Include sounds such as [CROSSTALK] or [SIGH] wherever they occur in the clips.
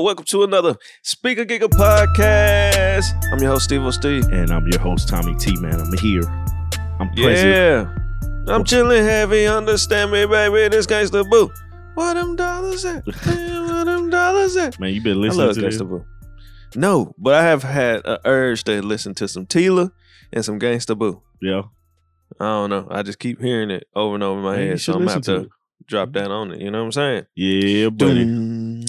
yo, welcome to another Speaker Giga podcast. I'm your host, Steve O. Steve. And I'm your host, Tommy T, man. I'm here. I'm present. Yeah. I'm chilling heavy, understand me, baby. This gangsta boo. What them dollars at? [LAUGHS] Man, Where them dollars at? Man, you been I listening love to? Gangsta Boo. No, but I have had an urge to listen to some Tila and some Gangsta Boo. Yeah. I don't know. I just keep hearing it over and over in my Man, head. So I'm gonna have to to drop that on it. You know what I'm saying? Yeah, buddy. Dun,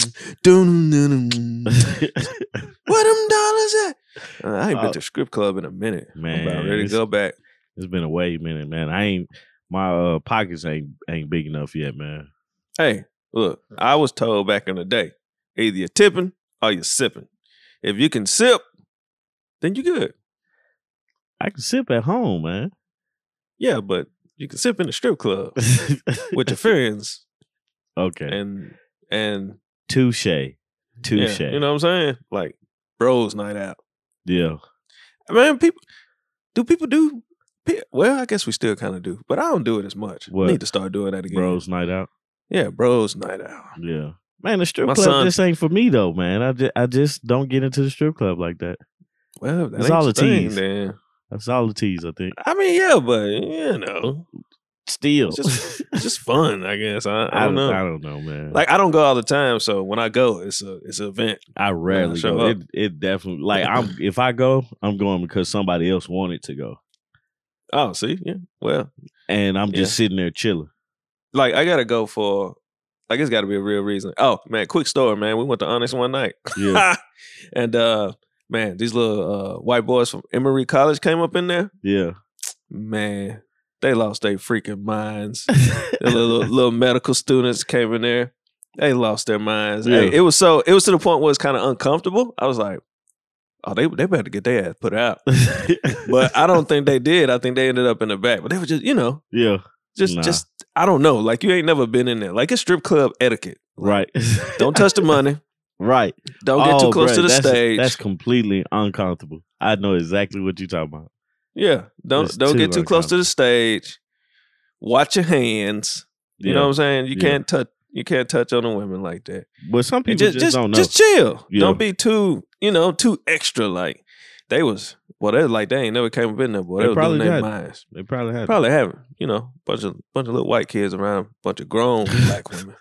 [LAUGHS] Where them dollars at? Uh, I ain't been Uh, to strip club in a minute. Man, I'm about ready to go back. it's been a way minute, man. I ain't my uh, pockets ain't ain't big enough yet, man. Hey, look, I was told back in the day, either you're tipping or you're sipping. If you can sip, then you good. I can sip at home, man. Yeah, but you can sip in the strip club with your [LAUGHS] friends okay. and and Touche. yeah, Touche. you know what I'm saying? Like bros night out. yeah. Man, people do people do well, I guess we still kind of do, but I don't do it as much. What? Need to start doing that again. Bros night out. Yeah, bros night out. Yeah. Man, the strip My club son- just ain't for me though, man. I just, I just don't get into the strip club like that. Well, that It's all the a thing, tease. That's all the tease, I think. I mean, yeah, but you know, Still. it's just it's just fun, I guess. I, I I don't know. I don't know, man. Like I don't go all the time, so when I go, it's a it's an event. I rarely show go. up. It, it definitely like I'm [LAUGHS] if I go, I'm going because somebody else wanted to go, Oh, see, yeah. Well, and I'm just sitting there chilling. like I gotta go for. Like it's got to be a real reason. Oh man, quick story, man. We went to Onyx one night, Yeah, [LAUGHS] and uh man, these little uh white boys from Emory College came up in there. yeah. Man, they lost their freaking minds. [LAUGHS] the little, little medical students came in there. They lost their minds. Hey, it was so it was to the point where it's kind of uncomfortable. I was like, oh, they they better get their ass put out. [LAUGHS] But I don't think they did. I think they ended up in the back. But they were just, you know, yeah, just Nah. just I don't know. Like you ain't never been in there. Like it's strip club etiquette. Like, right. Don't touch the money. [LAUGHS] right. Don't get Oh, too close to the that's, stage. That's completely uncomfortable. I know exactly what you're talking about. Yeah. Don't It's don't too get too close to the stage. Watch your hands. You Yeah. know what I'm saying? You Yeah. can't touch you can't touch on the women like that. But some people just just, just don't know. just chill. Yeah. Don't be too, you know, too extra. Like they was well, they was like they ain't never came up in there, boy. They, They was probably doing their minds. they probably have. Probably haven't. You know, bunch of bunch of little white kids around, bunch of grown [LAUGHS] black women.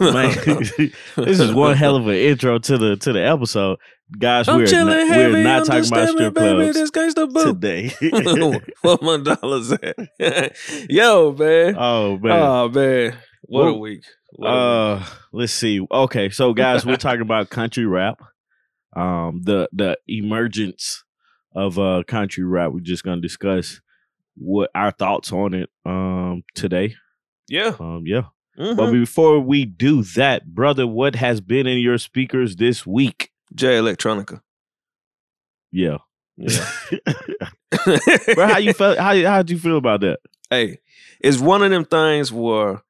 Man, [LAUGHS] this is one hell of an intro to the to the episode, guys. I'm we're chilling not, we're not talking about strip baby, clubs boo. today. [LAUGHS] what my dollars at? [LAUGHS] Yo, man. oh man. Oh man. What a week. What a week. Uh, let's see. Okay, so guys, we're talking about country rap. Um, the the emergence of uh country rap. We're just gonna discuss what our thoughts on it um today. Yeah. Um, yeah. Mhm. But before we do that, brother, what has been in your speakers this week? Jay Electronica. Yeah, Yeah. [LAUGHS] bro. How you felt? How how did you feel about that? hey, it's one of them things where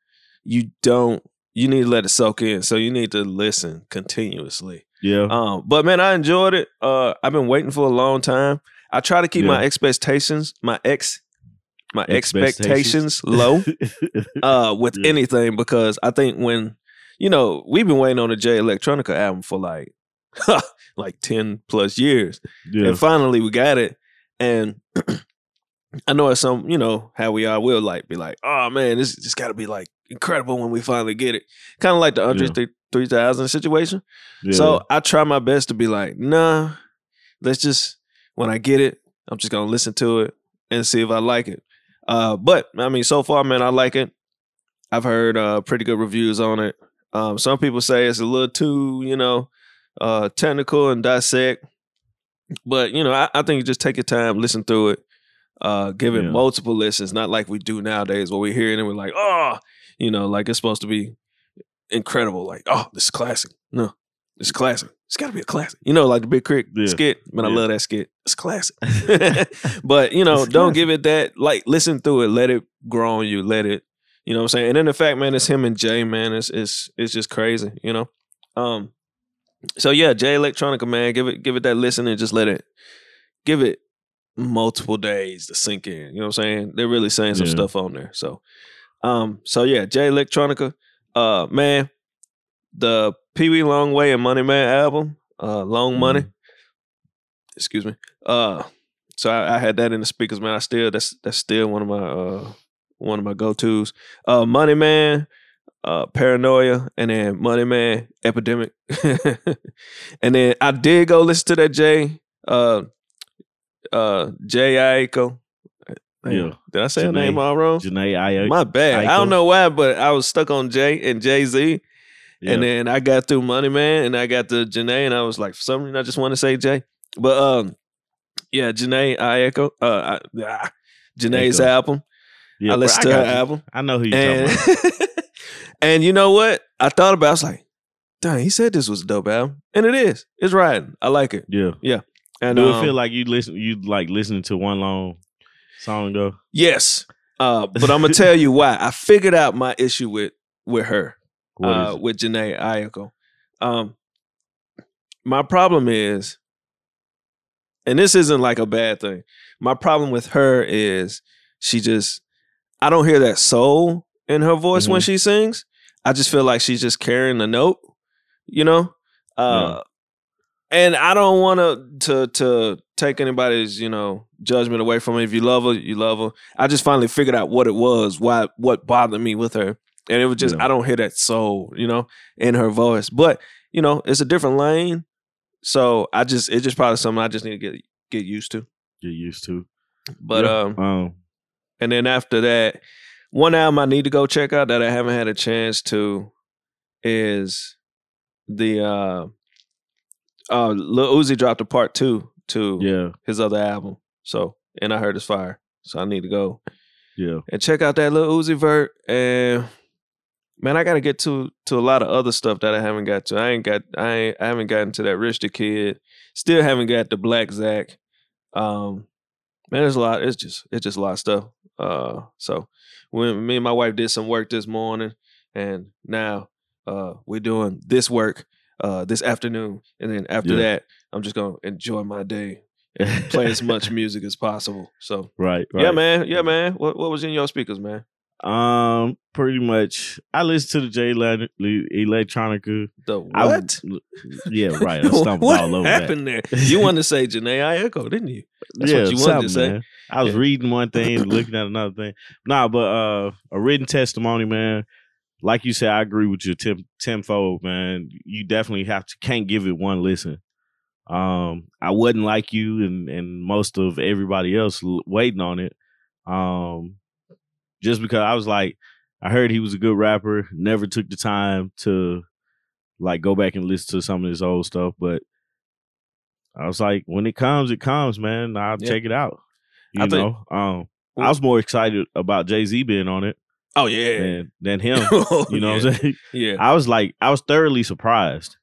you don't you need to let it soak in. So you need to listen continuously. Yeah, Um, but man, I enjoyed it. Uh I've been waiting for a long time. I try to keep my expectations, my ex my Expectations. expectations low [LAUGHS] uh with Yeah. anything because I think when you know, we've been waiting on the Jay Electronica album for like [LAUGHS] like 10 plus years. yeah, And finally we got it. And [CLEARS THROAT] I know it's some, you know, how we are, we'll like be like, oh man, this just gotta be like incredible when we finally get it. Kind of like the Andre Yeah. 3000 situation. yeah. So I try my best to be like, nah, let's just, when I get it, I'm just gonna listen to it and see if I like it. Uh, but I mean, so far, man, I like it. I've heard uh, pretty good reviews on it. Um, some people say it's a little too, you know, uh, technical and dissect. But you know, I, I think you just take your time, listen through it, uh, give it Yeah. multiple listens, not like we do nowadays, where we hear it and we're like, oh, you know, like it's supposed to be incredible. Like, oh, this is classic. No, it's classic. It's got to be a classic. You know, like the Big Crick Yeah. skit. Man, I love that skit. It's classic. [LAUGHS] [LAUGHS] but you know, It's don't classic. give it that. Like, listen through it. Let it grow on you. Let it. You know what I'm saying? And then the fact, man, it's him and Jay. Man, it's it's it's just crazy. You know. Um. So yeah, Jay Electronica, man, give it give it that listen and just let it give it multiple days to sink in. You know what I'm saying? They're really saying some Yeah. stuff on there. So, um, so yeah, Jay Electronica, uh, man, the Pee Wee Longway and Money Man album, uh, Long Money. Mm-hmm. Excuse me. Uh, so I, I had that in the speakers, man. I still that's that's still one of my uh one of my go tos. Uh, Money Man, uh, Paranoia, and then Money Man Epidemic. [LAUGHS] and then I did go listen to that Jay uh uh Jay Aiko. Yeah. Did I say her name all wrong? Jhené Aiko. My bad. I don't know why, but I was stuck on Jay and Jay Z. Yeah. And then I got through Money Man and I got to Jhené and I was like, for some reason I just want to say Jay. But um yeah, Jhené Aiko uh I, ah, Jhené's Aiko. album. Yeah, I bro, listened to her you. album. I know who you And talking about. [LAUGHS] and you know what? I thought about it, I was like, dang, he said this was a dope album. And it is. It's riding. I like it. Yeah. Yeah. And Do it um, feel like you listen you like listening to one long song though? yes. Uh, but I'm gonna [LAUGHS] tell you why. I figured out my issue with with her. Uh, it? with Jhené Aiko. Um, my problem is, and this isn't like a bad thing. My problem with her is she just, I don't hear that soul in her voice when Mhm. she sings. I just feel like she's just carrying the note, you know. Uh, And I don't want to to to take anybody's you know judgment away from her. If you love her, you love her. I just finally figured out what it was, why what bothered me with her, and it was just Yeah. I don't hear that soul, you know, in her voice. But you know, it's a different lane, so I just it's just probably something I just need to get get used to. Get used to. But Yeah. um, um and then after that, one album I need to go check out that I haven't had a chance to is the uh uh Lil Uzi dropped a part two to yeah, his other album. So and I heard it's fire. So I need to go yeah. and check out that Lil Uzi Vert. And man, I gotta get to to a lot of other stuff that I haven't got to. I ain't got I ain't I haven't gotten to that Rich the Kid. Still haven't got the Black Zach. Um man, there's a lot, it's just it's just a lot of stuff. Uh so when me and my wife did some work this morning and now uh we're doing this work uh this afternoon. And then after Yeah. that, I'm just gonna enjoy my day and play as much [LAUGHS] music as possible. So right, right. yeah, man. Yeah, man. What what was in your speakers, man? Um, pretty much. I listen to the J Ele- Electronica. The I- what? yeah, [LAUGHS] right. I stumbled what all over happened there? You wanted to say Jhené Aiko, didn't you? That's yeah, what you wanted to say. man. I was Yeah. reading one thing, [CLEARS THROAT] looking at another thing. Nah, but uh, a written testimony, man. Like you said, I agree with you, Tim tenfold, man. You definitely have to can't give it one listen. Um, I wasn't like you and and most of everybody else waiting on it. Um, just because I was like, I heard he was a good rapper, never took the time to like go back and listen to some of his old stuff, but I was like, when it comes, it comes, man. I'll Yeah. check it out. You I think- know, um, I was more excited about Jay Z being on it Oh yeah. than than him. [LAUGHS] Oh, You know yeah. what I'm saying? Yeah. I was like, I was thoroughly surprised.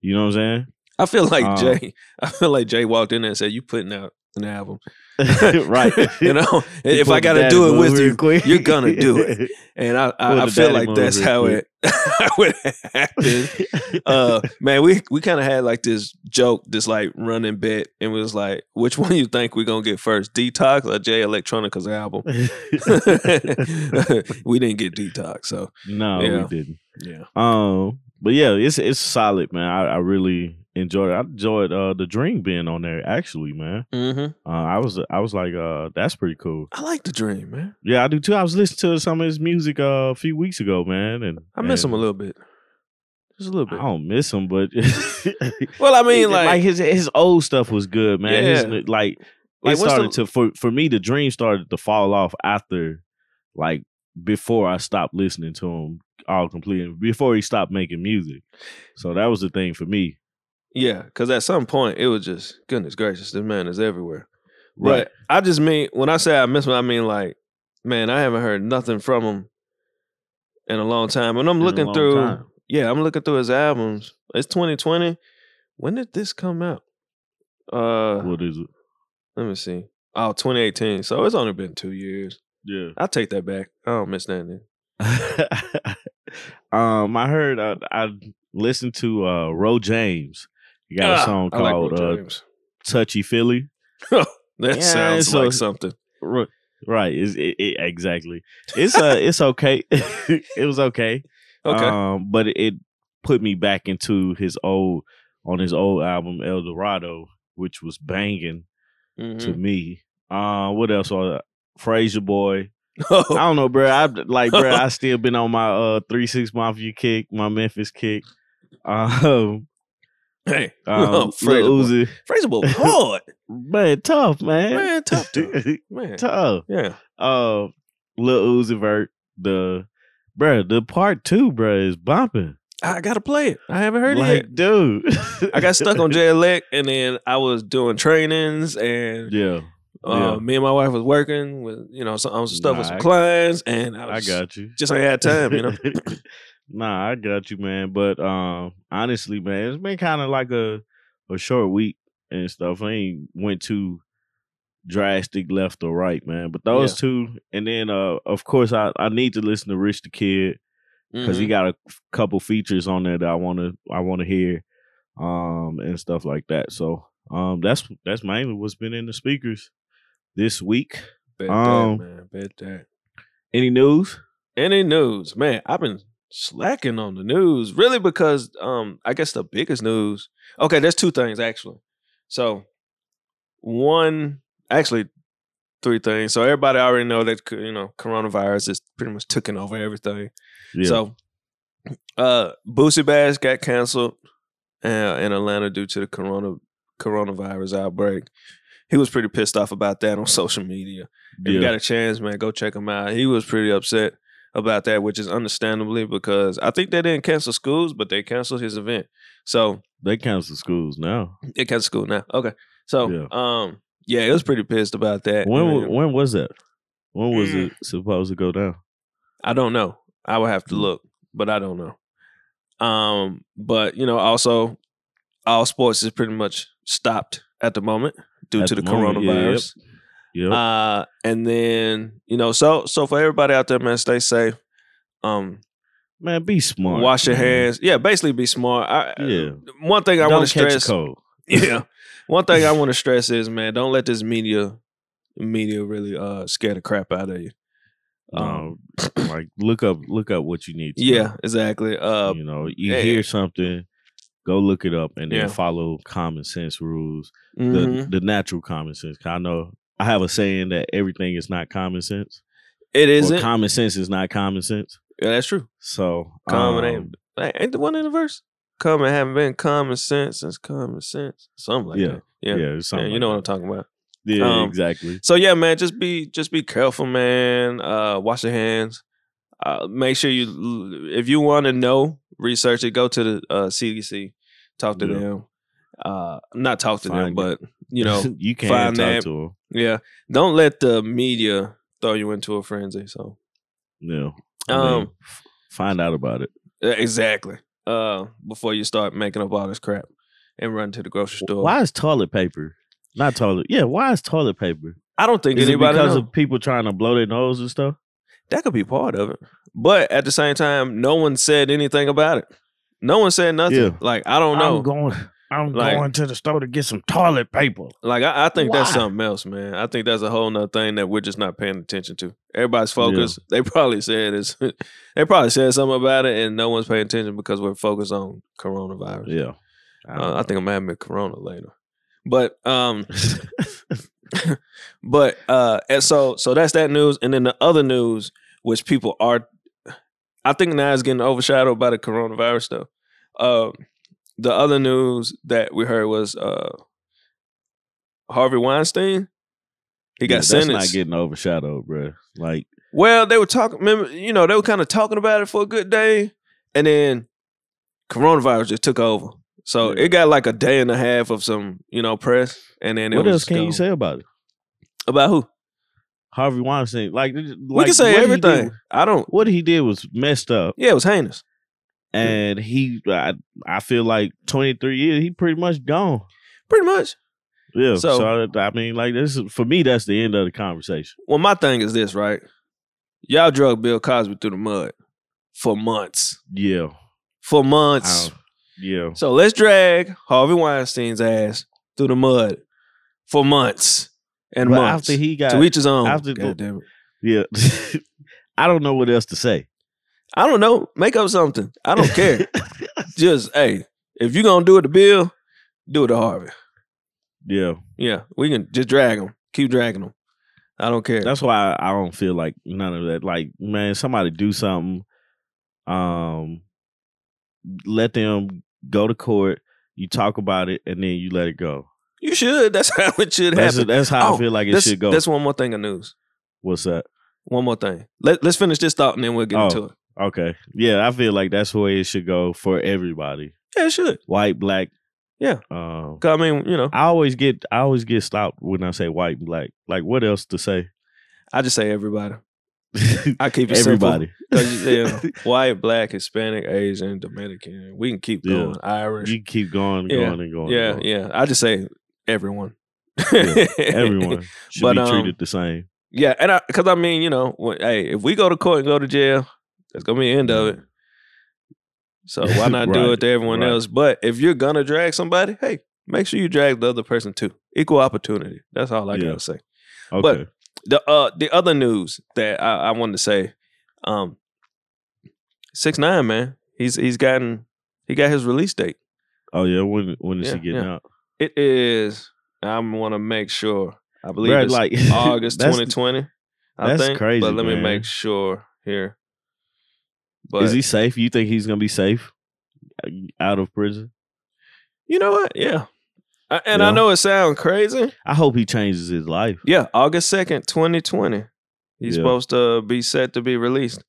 You know what I'm saying? I feel like Um, Jay. [LAUGHS] I feel like Jay walked in there and said, "You putting out an album? [LAUGHS] [LAUGHS] right. [LAUGHS] you know? If I got to do it with you, quick. you're gonna do it." And I, I, I feel like that's how quick. it, how it happened. uh man we we kind of had like this joke this like running bet and was like which one you think we're gonna get first detox or jay electronica's album we didn't get detox so no, Yeah. we didn't. yeah Um, but yeah, it's it's solid, man. I, I really enjoyed it. I enjoyed uh the dream being on there actually, man. mm-hmm. Uh, I was I was like, uh, that's pretty cool. i like the dream man Yeah, I do too. I was listening to some of his music uh, a few weeks ago, man, and i miss him a little bit just a little bit. I don't miss him, but [LAUGHS] well i mean like, his his old stuff was good, man. His, Yeah. like Like, it started the- to for for me the dream started to fall off after like before I stopped listening to him all completely before he stopped making music. So that was the thing for me. Yeah because at some point it was just goodness gracious this man is everywhere Right. But I just mean when I say I miss him, I mean like, man, I haven't heard nothing from him in a long time. And I'm In looking through, time. yeah, I'm looking through his albums. It's 2020. When did this come out? Uh, What is it? let me see. Oh, 2018. So it's only been two years. Yeah. I'll take that back. I don't miss that. Then. [LAUGHS] um, I heard uh, I listened to uh Ro James. He got a Ah, song like called Ro uh, "Touchy Feely." [LAUGHS] that Yeah, sounds so- like something. Right, it's, it, it, exactly. It's uh, [LAUGHS] it's okay. [LAUGHS] it was okay. Okay. Um, but it, put me back into his old on his old album El Dorado, which was banging to Mhm. me. Uh, what else? Uh, Frayser Boy. I don't know, bro. I like, bro. I still been on my uh three six mafia kick, my Memphis kick. Um, hey, [LAUGHS] um Frayser. Uzi, Frayser Boy, [LAUGHS] hard man, tough man, man, tough dude, [LAUGHS] man. tough. Yeah, Uh, Lil Uzi Vert, the bro, the part two, bro, is bumping. I gotta play it. I haven't heard it yet. Dude, I got stuck on Elect, and then I was doing trainings, and Yeah, uh, yeah. me and my wife was working with you know some, some stuff with some clients, and I, I got you. just ain't had time, you know. Nah, I got you, man. But um, honestly, man, it's been kind of like a a short week and stuff. I ain't went too drastic left or right, man. But those two, and then uh, of course, I I need to listen to Rich the Kid because he Mhm. got a couple features on there that I want to I want to hear, um, and stuff like that. So um, that's that's mainly what's been in the speakers this week. Bet um, that, man. Bet that. Any news? Any news, man? I've been slacking on the news, really, because um, I guess the biggest news. Okay, there's two things actually. So, one, actually, three things. So everybody already know that you know coronavirus is pretty much taking over everything. Yeah. So, uh, Boosie Bash got canceled uh, in Atlanta due to the corona coronavirus outbreak. He was pretty pissed off about that on [LAUGHS] social media. If you got a chance, man, go check him out. He was pretty upset about that, which is understandably because I think they didn't cancel schools, but they canceled his event. So they cancel schools now. they canceled school now. Okay. So Yeah. um yeah, he was pretty pissed about that. When when was that? When was Mm. it supposed to go down? I don't know. I would have to Mm. look, but I don't know. Um, but you know, also all sports is pretty much stopped at the moment due At to the, the moment, yeah, yep. Yep. Uh, and then you know, so so for everybody out there, man, stay safe. Um, man, be smart. wash your man. hands. Yeah, basically be smart. I, Yeah. One thing I want to stress. cold. [LAUGHS] Yeah. One thing I [LAUGHS] want to stress is, man, don't let this media media really uh scare the crap out of you. Um, Um, like look up look up what you need to yeah, know. exactly. Uh, you know, you hear something, go look it up and then Yeah. follow common sense rules. mhm. The the natural common sense. I know I have a saying that everything is not common sense. it isn't. common sense is not common sense. yeah, that's true. So Common um, ain't, ain't the one in the verse. Common haven't been common sense since common sense. Something like Yeah. that. Yeah. yeah, Yeah, something you like know that. what I'm talking about. Yeah, Um, exactly. So yeah, man, just be just be careful, man. Uh, wash your hands. Uh, make sure you, if you want to know, research it. Go to the uh, CDC, talk to Yeah. them. Uh, not talk to them, but you know, [LAUGHS] you can't find talk that. to them. yeah. Don't let the media throw you into a frenzy. So, Yeah. I um, mean, find out about it. exactly. Uh, before you start making up all this crap and run to the grocery store. Why is toilet paper? Not toilet. Yeah, why is toilet paper? I don't think Is it anybody because know. of people trying to blow their nose and stuff? that could be part of it. But at the same time, no one said anything about it. No one said nothing. Yeah. Like I don't know. I'm going. I'm Like- going to the store to get some toilet paper. like I, I think that's something else, man. I think that's a whole nother thing that we're just not paying attention to. Everybody's focused. [LAUGHS] They probably said it's [LAUGHS] they probably said something about it and no one's paying attention because we're focused on coronavirus. Yeah. Uh, I think I'm having corona later. But um [LAUGHS] but uh and so so that's that news and then the other news which people are I think now is getting overshadowed by the coronavirus stuff. Uh the other news that we heard was uh Harvey Weinstein he got Yeah, that's sentenced. not getting overshadowed, bro. Like, Well, they were talking. Remember, you know, they were kind of talking about it for a good day, and then coronavirus just took over. So Yeah. it got like a day and a half of some, you know, press, and then it what else can you say about it? about who? Harvey Weinstein, like, like we can say everything. I don't. what he did was messed up, Yeah, it was heinous. And he, I, I feel like twenty three years, he pretty much gone. Pretty much. Yeah. So- So, I mean, like, this is for me. That's the end of the conversation. Well, my thing is this, right? Y'all drug Bill Cosby through the mud for months. Yeah. For months. I- yeah. So let's drag Harvey Weinstein's ass through the mud for months and But months. after he got, to each his own. after- God damn it. yeah, [LAUGHS] I don't know what else to say. I don't know. Make up something. I don't care. [LAUGHS] just hey, if you're gonna do it to Bill, do it to Harvey. yeah. Yeah, we can just drag him, keep dragging him. I don't care. That's why I don't feel like none of that. Like, man, somebody do something. Um, let them go to court. You talk about it, and then you let it go. you should. That's [LAUGHS] how it should That's happen. that's how Oh, I feel like it should go. that's one more thing of news. What's that? One more thing. Let, let's finish this thought and then we'll get Oh. into it. Okay, yeah, I feel like that's the way it should go for everybody, Yeah, it should. white, black. Yeah. Um, 'Cause, I mean, you know, I always get I always get stopped when I say white and black. Like, what else to say? I just say everybody. [LAUGHS] I keep it simple. everybody. 'Cause, yeah, [LAUGHS] white, black, Hispanic, Asian, Dominican. We can keep Yeah. going. Irish. you keep going, Yeah. going, and going. yeah, and going. yeah. I just say everyone. Yeah, Everyone [LAUGHS] should But, be um, treated the same. Yeah, and I because I mean, you know, when, hey, if we go to court and go to jail, that's gonna be the end of it. So why [LAUGHS] not do it to everyone right. else? But if you're gonna drag somebody, hey, make sure you drag the other person too. Equal opportunity. That's all I Yeah. gotta say. Okay. but- The uh the other news that I, I wanted to say, um, six nine man, he's he's gotten he got his release date. oh yeah, when when is Yeah, he getting yeah. out? It is. I want to make sure. I believe Bruh, it's like [LAUGHS] August that's- 2020. I that's think. crazy, But let me make sure here. But is he safe? You think he's gonna be safe out of prison? you know what? Yeah. I, and I know it sounds crazy. I hope he changes his life. Yeah, August 2nd, 2020. He's Yeah. supposed to be set to be released.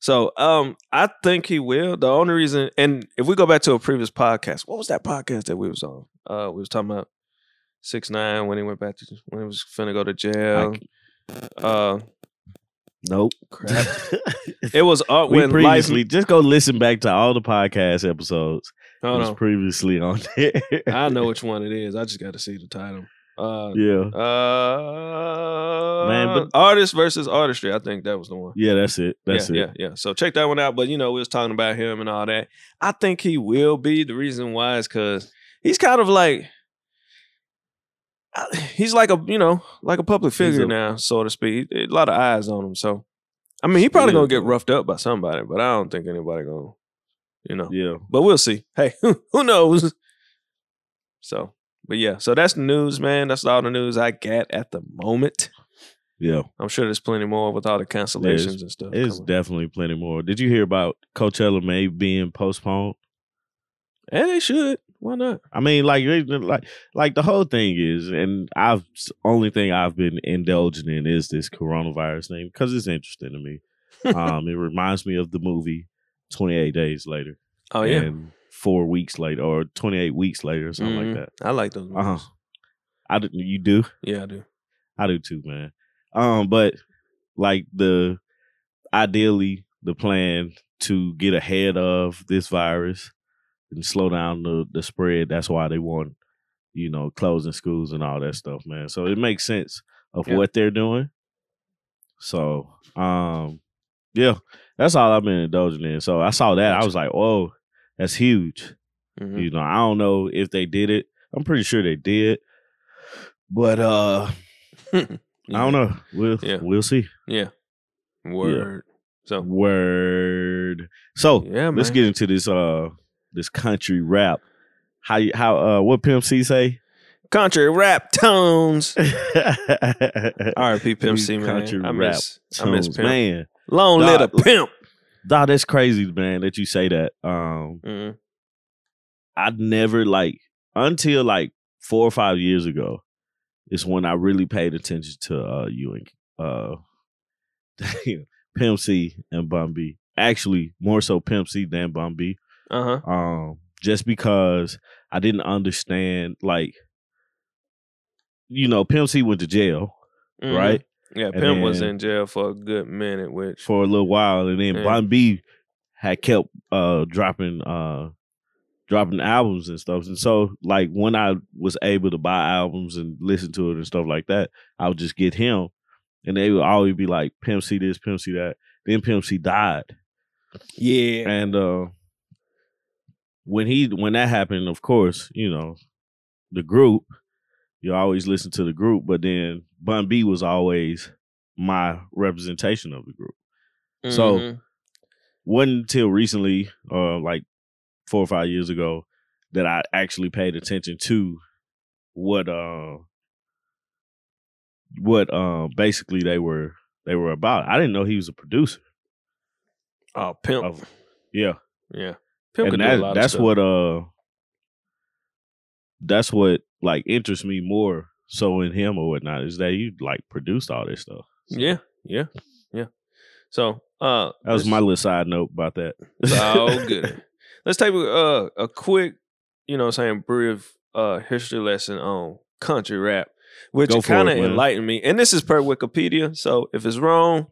So um I think he will. The only reason and if we go back to a previous podcast, what was that podcast that we was on? Uh we was talking about six nine when he went back to when he was finna go to jail. Uh Nope. crap. [LAUGHS] It was uh, we when previously life just go listen back to all the podcast episodes. Hold was on. previously on [LAUGHS] there. I know which one it is. I just got to see the title. Uh, yeah. uh, Man, but- artist versus artistry. I think that was the one. Yeah, that's it. That's yeah, it. yeah, yeah. So check that one out. But you know, we was talking about him and all that. I think he will be. The reason why is because he's kind of like [SIGHS] he's like a you know like a public figure a- now, so to speak. A lot of eyes on him. So I mean, he probably Yeah, gonna get roughed up by somebody, but I don't think anybody gonna you know. Yeah. But we'll see. [LAUGHS] Hey, who knows? So, but yeah, so that's the news, man. That's all the news I got at the moment. Yeah. I'm sure there's plenty more with all the cancellations and stuff. It's definitely plenty more. Did you hear about Coachella May being postponed? and they should. Why not? I mean, like, like, like the whole thing is, and I've only thing I've been indulging in is this coronavirus thing because it's interesting to me. [LAUGHS] um, it reminds me of the movie Twenty Eight Days Later. Oh yeah, and four weeks later, or twenty eight weeks later, or something Mhm. like that. I like those. Uh huh. I did, you do, Yeah, I do. I do too, man. Um, but like the ideally the plan to get ahead of this virus and slow down the the spread. That's why they want, you know, closing schools and all that stuff, man. So it makes sense of Yeah. what they're doing. So, um, yeah, that's all I've been indulging in. So I saw that, I was like, "Whoa, that's huge." Mhm. You know, I don't know if they did it. I'm pretty sure they did, but uh, [LAUGHS] I don't know. We'll Yeah. we'll see. Yeah. Word. So Word. So yeah, man. let's get into this uh this country rap. How you how uh what Pimp C say? country rap tones. [LAUGHS] R.I.P. R.I.P. Pimp C, man. Country I rap miss, I miss Pimp. man. Long live the Dog. pimp. Dog, that's crazy, man, that you say that. Um Mhm. I'd never like until like four or five years ago is when I really paid attention to uh you and uh [LAUGHS] Pimp C and Bun B. Actually, more so Pimp C than Bun B. Uh huh. Um, just because I didn't understand like you know, Pimp C went to jail, Mhm. right? Yeah, And Pimp was in jail for a good minute, which For a little while. And then Yeah. Bun B had kept uh dropping uh dropping albums and stuff. And so like when I was able to buy albums and listen to it and stuff like that, I would just get him. And they would always be like, Pimp C this, Pimp C that. Then Pimp C died. yeah, And uh when he when that happened, of course, you know, the group, you always listen to the group, but then Bun B was always my representation of the group. so- Mhm. wasn't until recently, uh, like four or five years ago that I actually paid attention to what uh what uh basically they were they were about. I didn't know he was a producer. Oh, pimp. Of, yeah. yeah. Pimp and that, that's what uh that's what like interests me more so in him or whatnot is that he like produced all this stuff. Yeah, yeah, yeah. So uh That was my little side note about that. All good. [LAUGHS] Let's take a uh, a quick, you know, saying brief uh history lesson on country rap, which kind of enlightened me. And this is per Wikipedia, so if it's wrong,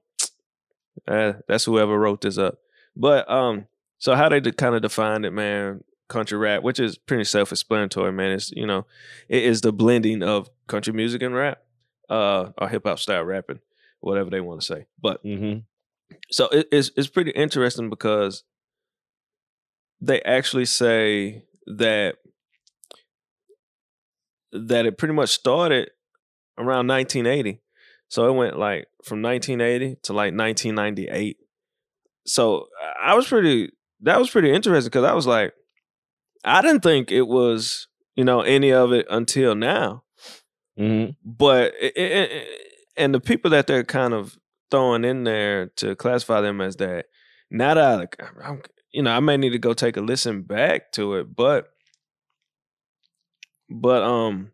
[TSK] uh, that's whoever wrote this up. But um, so how they kind of defined it, man, country rap, which is pretty self-explanatory, man. It's you know, it is the blending of country music and rap, uh, or hip hop style rapping, whatever they want to say. But hmm so it, it's it's pretty interesting because they actually say that that it pretty much started around 1980. So it went like from 1980 to like 1998. So I was pretty that was pretty interesting because I was like, I didn't think it was you know any of it until now. Hmm but it, it, it- and the people that they're kind of throwing in there to classify them as that now that I, like, I'm, you know i may need to go take a listen back to it but but um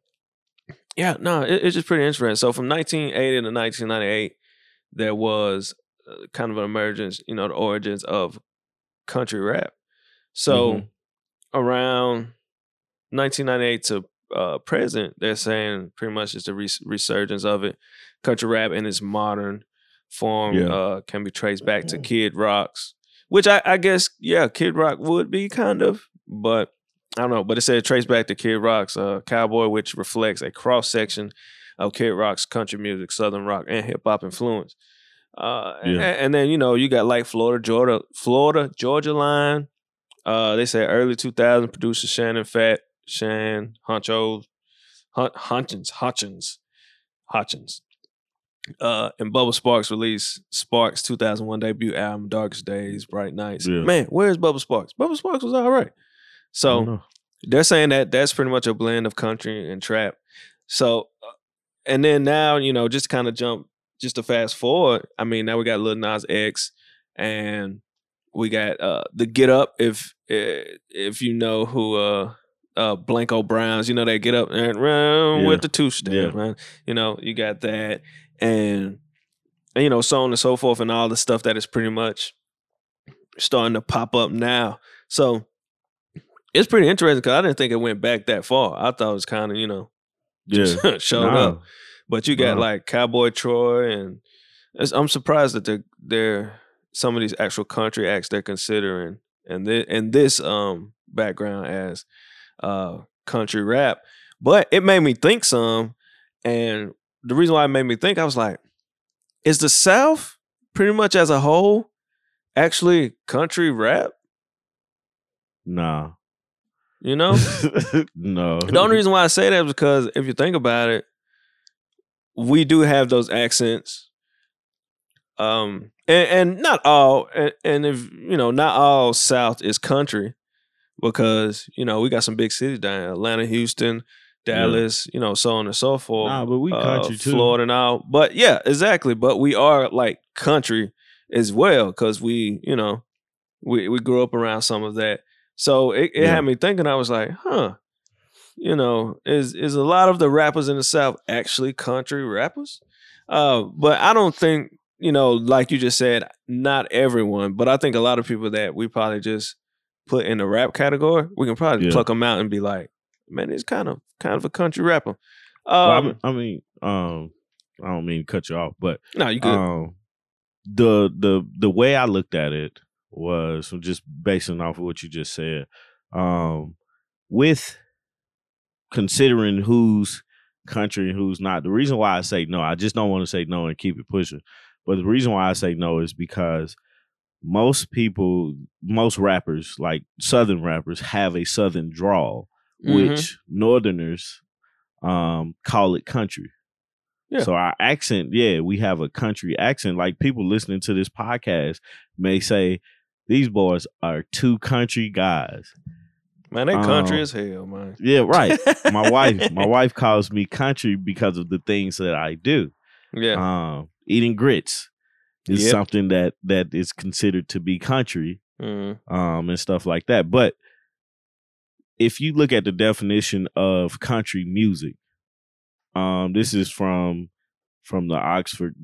yeah no it, it's just pretty interesting. So from 1980 to 1998 there was uh, kind of an emergence you know the origins of country rap so Mhm. around 1998 to uh, present, they're saying pretty much it's the res- resurgence of it. Country rap in its modern form Yeah. uh, can be traced back to Kid Rock's, which I, I guess, yeah, Kid Rock would be kind of, but I don't know. But it said traced back to Kid Rock's uh, Cowboy, which reflects a cross section of Kid Rock's country music, Southern rock, and hip hop influence. Uh, Yeah. and, and then you know you got like Florida, Georgia, Florida, Georgia line. Uh, they said early 2000 producer Shannon Fat, Shan, Honcho, Hun- Hunchins, Hutchins, Hutchins. Uh, and Bubba Sparks released Sparks 2001 debut album, Darkest Days, Bright Nights. Yeah. Man, where's Bubba Sparks? Bubba Sparks was all right. So they're saying that that's pretty much a blend of country and trap. So, uh, and then now, you know, just kind of jump, just to fast forward. I mean, now we got Lil Nas X, and we got uh the Get Up. If eh, if you know who uh uh Blanco Browns, you know they get up and run Yeah. with the two step, Yeah. man. You know, you got that, and, and you know, so on and so forth, and all the stuff that is pretty much starting to pop up now. So it's pretty interesting because I didn't think it went back that far. I thought it was kind of, you know, Yeah. just [LAUGHS] showed Nah. up. But you got like Cowboy Troy, and it's, I'm surprised that they're they're some of these actual country acts they're considering, and this and this um background as uh country rap. But it made me think some, and the reason why it made me think, I was like, is the South pretty much as a whole actually country rap? Nah. You know. [LAUGHS] no. The only reason why I say that is because if you think about it, we do have those accents. Um and, and not all and, and if you know, not all South is country because, you know, we got some big cities down here, Atlanta, Houston, Dallas, you know, so on and so forth. Nah, but we uh, country too. Florida and all. But yeah, exactly. But we are like country as well because we, you know, we we grew up around some of that. So it, it Yeah. had me thinking. I was like, huh, you know, is is a lot of the rappers in the South actually country rappers? Uh, but I don't think you know, like you just said, not everyone. But I think a lot of people that we probably just put in the rap category, we can probably Yeah. pluck them out and be like, man, it's kind of kind of a country rapper. Well, I Um, mean- I mean, um, I don't mean to cut you off, but no, you good. um, the the the way I looked at it was just basing off of what you just said. Um, with considering who's country and who's not, the reason why I say no, I just don't want to say no and keep it pushing. But the reason why I say no is because most people, most rappers, like Southern rappers, have a Southern drawl, Mhm. which Northerners um call it country. Yeah. So our accent, yeah, we have a country accent. Like people listening to this podcast may say, these boys are two country guys. Man, they country Um, as hell, man. Yeah, right. My wife, my [LAUGHS] wife calls me country because of the things that I do. Yeah. Um, eating grits is Yep. something that that is considered to be country, Mhm. um, and stuff like that. But if you look at the definition of country music, um, this is from from the Oxford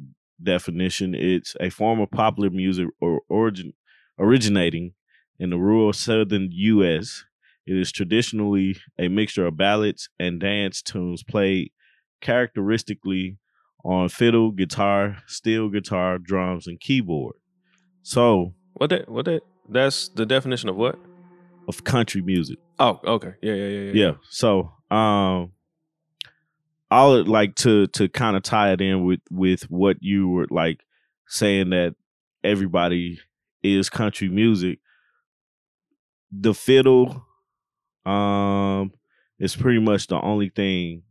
definition. It's a form of popular music or origin originating in the rural southern U.S. It is traditionally a mixture of ballads and dance tunes played characteristically on fiddle, guitar, steel guitar, drums, and keyboard. So, What that? What that? That's the definition of what? of country music. Oh, okay. Yeah, yeah, yeah, yeah. Yeah. So, um, all it like to to kind of tie it in with with what you were like saying that everybody is country music. The fiddle, um, it's pretty much the only thing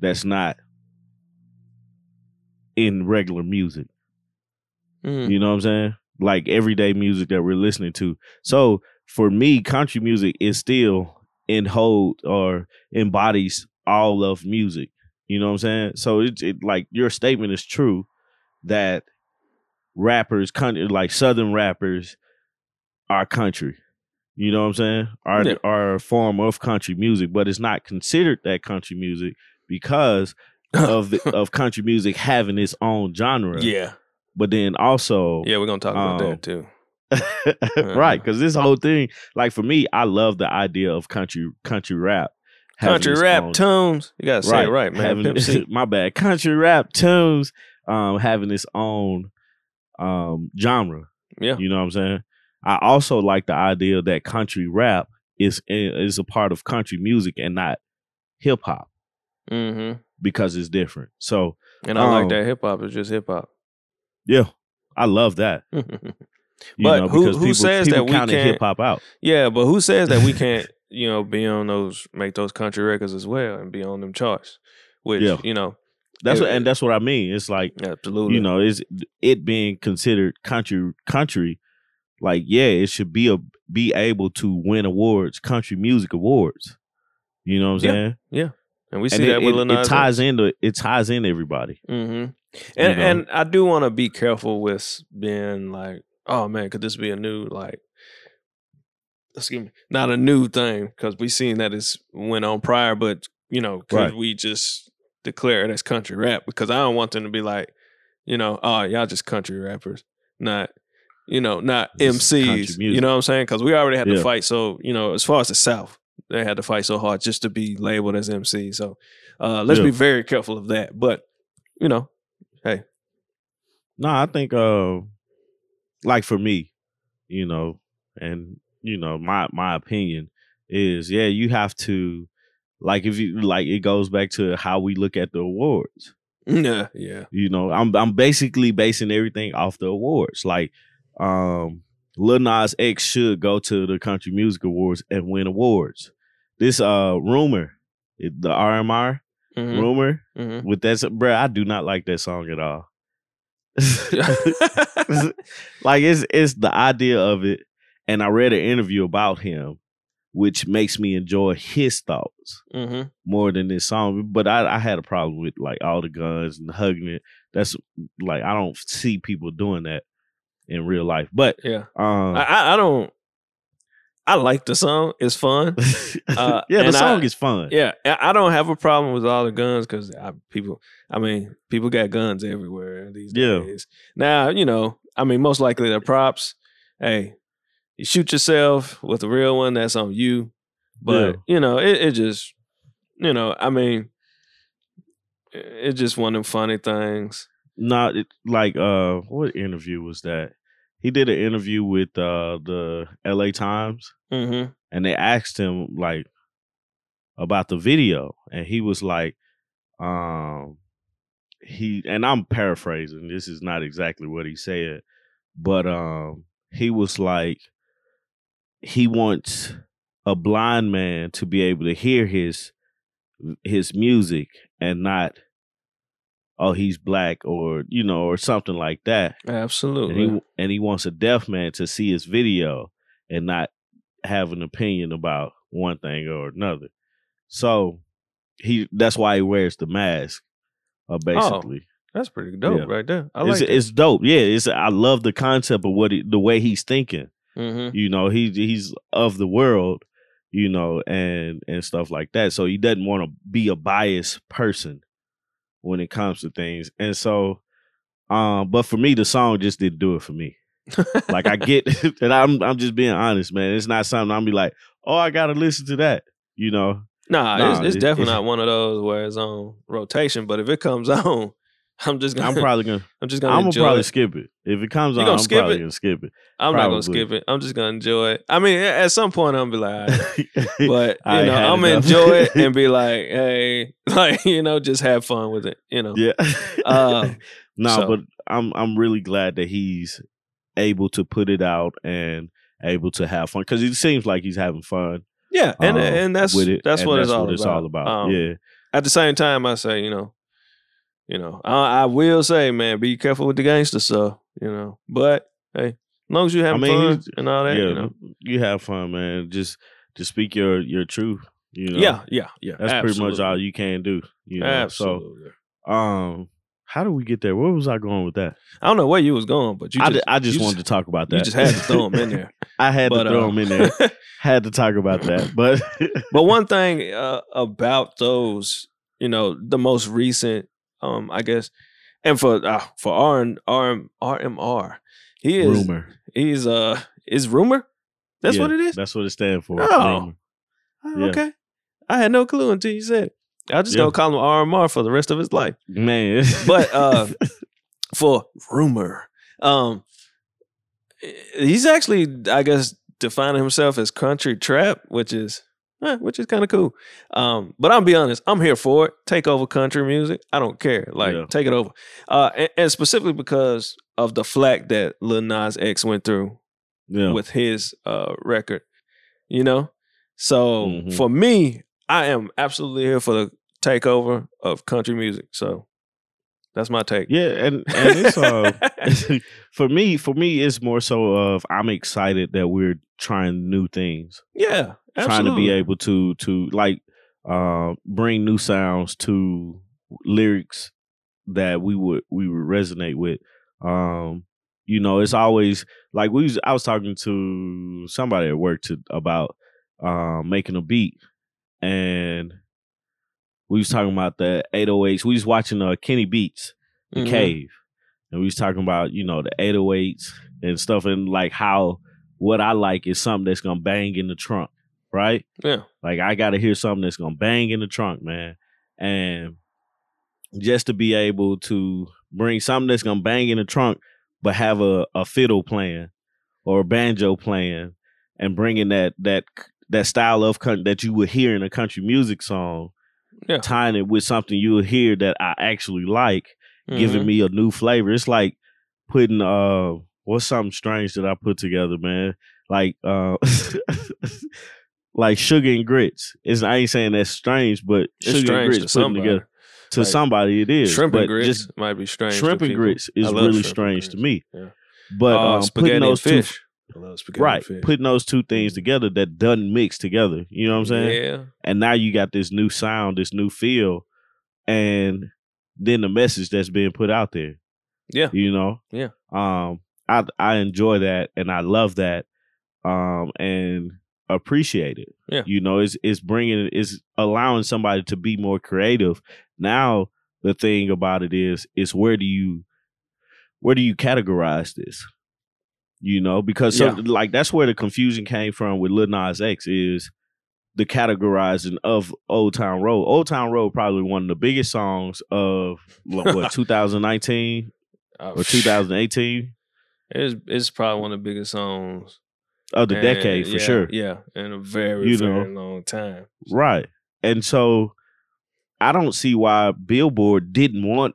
that's not in regular music. Mhm. You know what I'm saying? Like everyday music that we're listening to. So for me, country music is still in hold or embodies all of music. You know what I'm saying? So it's it, like your statement is true that rappers, country like southern rappers, are country. You know what I'm saying? Are Yeah. are a form of country music, but it's not considered that country music because [LAUGHS] of the, of country music having its own genre. yeah, But then also yeah. We're gonna talk about Um, that too. [LAUGHS] right, because this whole thing, like for me, I love the idea of country country rap. Country rap own- tunes. You gotta say it right, man. having- [LAUGHS] my bad. Country rap tunes, um, having its own um genre. Yeah. You know what I'm saying? I also like the idea that country rap is is a part of country music and not hip hop Mm-hmm. because it's different. So And I like Um, that hip hop is just hip hop. yeah, I love that. [LAUGHS] But know, who- who people, says people that we can't- hip hop out? yeah, but who says that we [LAUGHS] can't, you know, be on those, make those country records as well and be on them charts? Which, Yeah. you know, That's It- what, and that's what I mean. It's like absolutely. you know, is it being considered country country, like yeah, it should be a be able to win awards, country music awards. You know what I'm Yeah, saying? Yeah. And we see And that it, with it, it ties into it ties in everybody. Mm-hmm. And know? and I do want to be careful with being like, oh man, could this be a new like, excuse me, not a new thing because we seen that it's went on prior, but you know, could Right. we just declare it as country rap? Because I don't want them to be like, you know, oh y'all just country rappers, not. You know, not country MCs. You know what I'm saying? Because we already had to fight. So, you know, as far as the South, they had to fight so hard just to be labeled as MC. So, uh, let's Yeah. be very careful of that. But, you know, hey, No, I think uh like for me, you know, and you know, my my opinion is yeah, you have to like if you like it goes back to how we look at the awards. [LAUGHS] Yeah, yeah. You know, I'm I'm basically basing everything off the awards. Like, um, Lil Nas X should go to the Country Music Awards and win awards. This uh rumor, the RMR Mhm, rumor mhm. with that, bro, I do not like that song at all. [LAUGHS] [LAUGHS] like it's it's the idea of it, and I read an interview about him, which makes me enjoy his thoughts Mhm. more than this song. But I, I had a problem with like all the guns and hugging it. That's like I don't see people doing that in real life. But Yeah. um, I, I don't. I like the song. It's fun. [LAUGHS] uh, yeah, the song I- is fun. Yeah, I don't have a problem with all the guns because people. I mean, people got guns everywhere these Yeah. days. Now, you know, I mean, most likely they're props. Hey, you shoot yourself with a real one, that's on you. But you know, it, it just, you know, I mean, it- it's just one of them funny things. Not like uh, what interview was that? He did an interview with uh the L.A. Times, Mm-hmm. and they asked him like about the video, and he was like, um, he and I'm paraphrasing. This is not exactly what he said, but um, he was like, he wants a blind man to be able to hear his his music and not oh he's black or you know or something like that and Absolutely. he and he wants a deaf man to see his video and not have an opinion about one thing or another. So he that's why he wears the mask. Uh, basically, That's pretty dope Yeah. right there. I it's, like it's dope. Yeah, it's I love the concept of what he, the way he's thinking. hmm You know, he he's of the world, you know, and and stuff like that. So he doesn't want to be a biased person when it comes to things. And so um but for me the song just didn't do it for me. Like I get [LAUGHS] [LAUGHS] and I'm I'm just being honest, man. It's not something I'm be like, "Oh, I got to listen to that." You know. Nah, Nah, it's, it's it- definitely it's- not one of those where it's on rotation. But if it comes [LAUGHS] on, [LAUGHS] I'm just gonna I'm probably going to I'm just gonna I'm gonna probably it. skip it. If it comes You on, gonna I'm skip probably it? going to skip it. I'm not gonna skip it. I'm just gonna enjoy it. I mean, at some point, I'm gonna be like, right. [LAUGHS] but you know, I'm gonna enjoy it [LAUGHS] and be like, hey, like you know, just have fun with it. You know, Yeah. Uh, no, so- but I'm I'm really glad that he's able to put it out and able to have fun because it seems like he's having fun yeah, and um, and that's with it. that's and what that's it's all what it's about. all about. Um, yeah, At the same time, I say, you know, you know, I, I will say, man, be careful with the gangster stuff. You know, but hey, as long as you having mean, fun and all that, yeah. you know, You have fun, man. Just just speak your your truth. You know, yeah, yeah, yeah. that's pretty much all you can do. You know, Absolutely. so um, how do we get there? Where was I going with that? I don't know where you was going, but you I, just, ju- I just wanted to talk about that. You just had to throw them in there. [LAUGHS] I had but, to throw uh, them in there. [LAUGHS] had to talk about that, but but one thing uh, about those, you know, the most recent, um, I guess, and for uh, for R and R RMR, he is rumor. he's uh is rumor. That's Yeah, what it is. That's what it stands for. Oh. Oh, yeah. Okay, I had no clue until you said it. I just Yeah. gonna call him RMR for the rest of his life. man. But, uh, [LAUGHS] For rumor, um, he's actually, I guess, defining himself as country trap, which is eh, which is kind of cool. Um, but I'm be honest, I'm here for it. Take over country music. I don't care. Like Yeah. take it over. Uh, and, and specifically because of the flack that Lil Nas X went through yeah. with his uh record. You know? So Mhm. for me, I am absolutely here for the takeover of country music. So that's my take. Yeah, and and it's uh [LAUGHS] for me for me it's more so of I'm excited that we're trying new things. yeah. Trying to be able to to like uh bring new sounds to lyrics that we would we would resonate with. Um you know, it's always like we was, I was talking to somebody at work to about um making a beat and we was talking about the 808s. We was watching uh Kenny Beats the Mhm. cave and we was talking about you know the 808s and stuff and like how what i like is something that's gonna bang in the trunk right Yeah. like i gotta hear something that's gonna bang in the trunk man and just to be able to bring something that's gonna bang in the trunk but have a, a fiddle playing or a banjo playing and bringing that that that style of country that you would hear in a country music song Yeah. tying it with something you'll hear that i actually like Mhm. giving me a new flavor. It's like putting uh what's something strange that I put together, man. Like uh [LAUGHS] like sugar and grits. It's I ain't saying that's strange, but It's sugar and grits to somebody. together. To Like, somebody it is. shrimp and grits just might be strange. shrimp and people. grits is really strange to me. Yeah. But Uh, um, spaghetti putting those two fish. Spaghetti right, and fish. putting those two things Mhm. together that doesn't mix together. You know what I'm saying? Yeah. and now you got this new sound, this new feel, and then the message that's being put out there. Yeah. You know? Yeah. Um I I enjoy that and I love that um and appreciate it. Yeah. You know, it's it's bringing it's allowing somebody to be more creative. Now the thing about it is is where do you where do you categorize this? You know, because so, Yeah. like that's where the confusion came from with Lil Nas X is the categorizing of Old Town Road. Old Town Road probably one of the biggest songs of what [LAUGHS] 2019 Oh, or 2018 It's it's probably one of the biggest songs of the and- decade for yeah, sure. Yeah, in a very You very know. long time. Right. And so I don't see why Billboard didn't want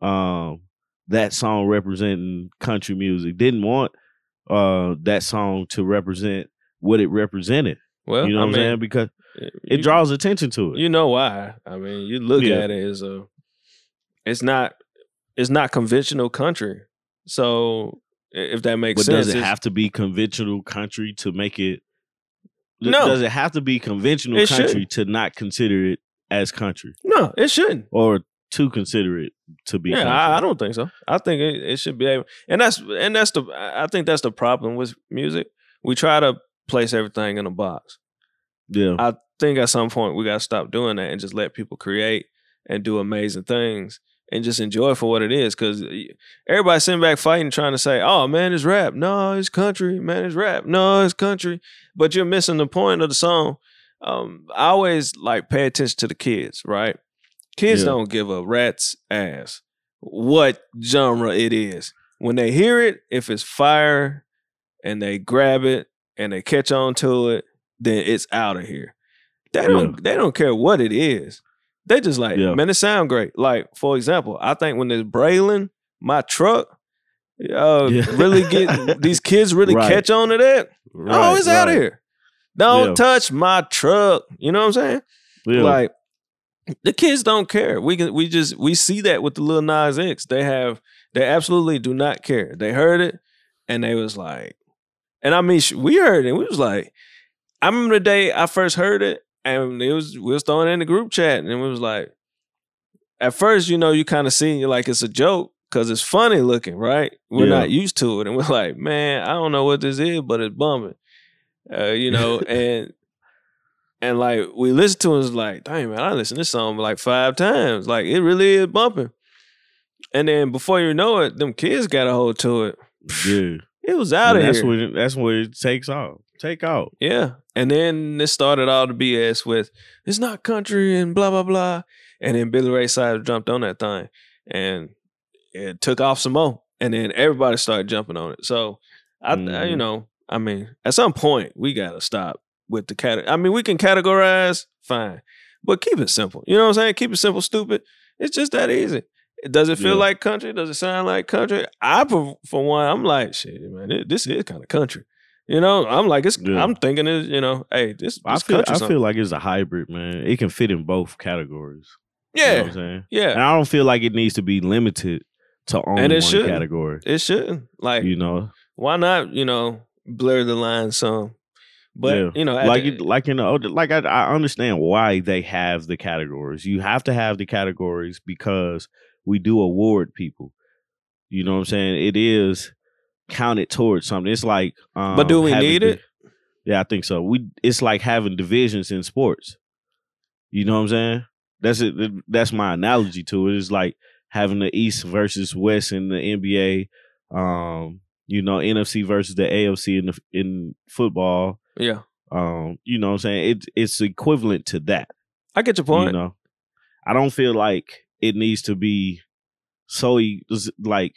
um that song representing country music. Didn't want uh that song to represent what it represented. Well, you know I what I'm saying? Because you- it draws attention to it. You know why? I mean, you look Yeah. at it as a, it's not, it's not conventional country. So if that makes but sense, does it have to be conventional country to make it No. Does it have to be conventional It country shouldn't. to not consider it as country, No, it shouldn't. or to considerate to be? Yeah. I, I don't think so. I think it, it should be able, and that's and that's the I think that's the problem with music. We try to place everything in a box. yeah, I think at some point we got to stop doing that and just let people create and do amazing things and just enjoy for what it is. Because everybody sitting back fighting, trying to say, "Oh man, it's rap." No, it's country. Man, it's rap. No, it's country. But you're missing the point of the song. Um, I always like pay attention to the kids. Right? Kids Yeah. don't give a rat's ass what genre it is. When they hear it, if it's fire and they grab it and they catch on to it, then it's out of here. They don't they don't care what it is. They just like, Yeah. man, it sound great. Like, for example, I think when there's Breland, my truck, uh, Yeah. really get [LAUGHS] these kids really Right. catch on to that. oh, Right, it's out of here. Don't touch my truck. You know what I'm saying? Like the kids don't care. We can we just we see that with the little Nas X. They have they absolutely do not care. They heard it and they was like, and I mean we heard it. We was like, I remember the day I first heard it, and it was we was throwing it in the group chat, and we was like, at first you know you kind of see you like it's a joke because it's funny looking, right? We're Yeah. not used to it, and we're like, man, I don't know what this is, but it's bumping, uh, you know, [LAUGHS] and. And like we listened to it, it's like, dang man, I listened to this song like five times. Like it really is bumping. And then before you know it, them kids got a hold to it. yeah. It was out of that's here. what it, that's what it takes off. Take out. yeah. And then it started all the BS with it's not country and blah blah blah. And then Billy Ray Cyrus jumped on that thing and it took off some more. And then everybody started jumping on it. So I, I Mhm. you know, I mean, at some point we gotta stop with the cat. I mean, we can categorize, fine, but keep it simple. You know what I'm saying? Keep it simple, stupid. It's just that easy. Does it feel Yeah. like country? Does it sound like country? I, for one, I'm like, shit, man, it- this is kind of country. You know, I'm like, it's. Yeah. I'm thinking, is you know, hey, this, I feel country. I feel like it's a hybrid, man. It can fit in both categories. You know yeah, what I'm saying? yeah. And I don't feel like it needs to be limited to only And it one shouldn't. category. It shouldn't. Like, You know, why not? You know, blur the line some. But Yeah. you know, like the- like in the older, like I, I understand why they have the categories. You have to have the categories because we do award people. You know what I'm saying? It is counted towards something. It's like, um, But do we having need di- it? Yeah, I think so. We it's like having divisions in sports. You know what I'm saying? That's it. That's my analogy to it. It's like having the East versus West in the NBA. Um, you know, NFC versus the AFC in the, in football. Yeah, Um, you know what I'm saying? It, it's equivalent to that. I get your point. You know, I don't feel like it needs to be so like.